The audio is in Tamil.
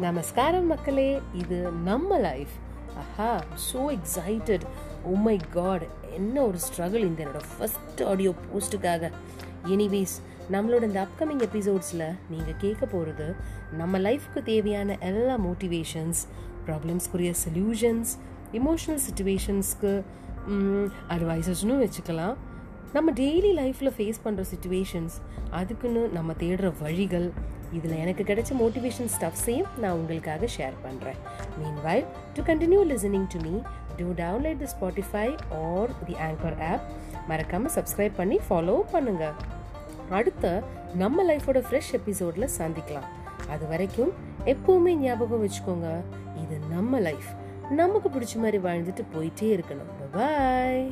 நமஸ்காரம் மக்களே இது நம்ம லைஃப் ஆஹா so excited oh my God என்ன ஒரு ஸ்ட்ரகிள் இந்த என்னோட ஃபஸ்ட் ஆடியோ போஸ்ட்டுக்காக எனிவேஸ் நம்மளோட இந்த அப்கமிங் எபிசோட்ஸில் நீங்கள் கேட்க போகிறது நம்ம லைஃப்க்கு தேவையான எல்லா மோட்டிவேஷன்ஸ் ப்ராப்ளம்ஸ்க்குரிய சொல்யூஷன்ஸ் இமோஷனல் சுச்சுவேஷன்ஸ்க்கு அட்வைசஸ்னு வச்சுக்கலாம். நம்ம டெய்லி லைஃப்பில் ஃபேஸ் பண்ணுற சுச்சுவேஷன்ஸ் அதுக்குன்னு நம்ம தேடுற வழிகள் இதில் எனக்கு கிடைச்ச மோட்டிவேஷன் ஸ்டஃப்ஸையும் நான் உங்களுக்காக ஷேர் பண்ணுறேன் meanwhile to continue listening to me to download the Spotify or the anchor app மறக்காமல் சப்ஸ்கிரைப் பண்ணி ஃபாலோ பண்ணுங்கள் அடுத்த நம்ம லைஃபோட ஃப்ரெஷ் எபிசோடில் சந்திக்கலாம். அது வரைக்கும் எப்போவுமே ஞாபகம் வச்சுக்கோங்க இது நம்ம லைஃப் நமக்கு பிடிச்ச மாதிரி வாழ்ந்துட்டு போயிட்டே இருக்கணும். பாய்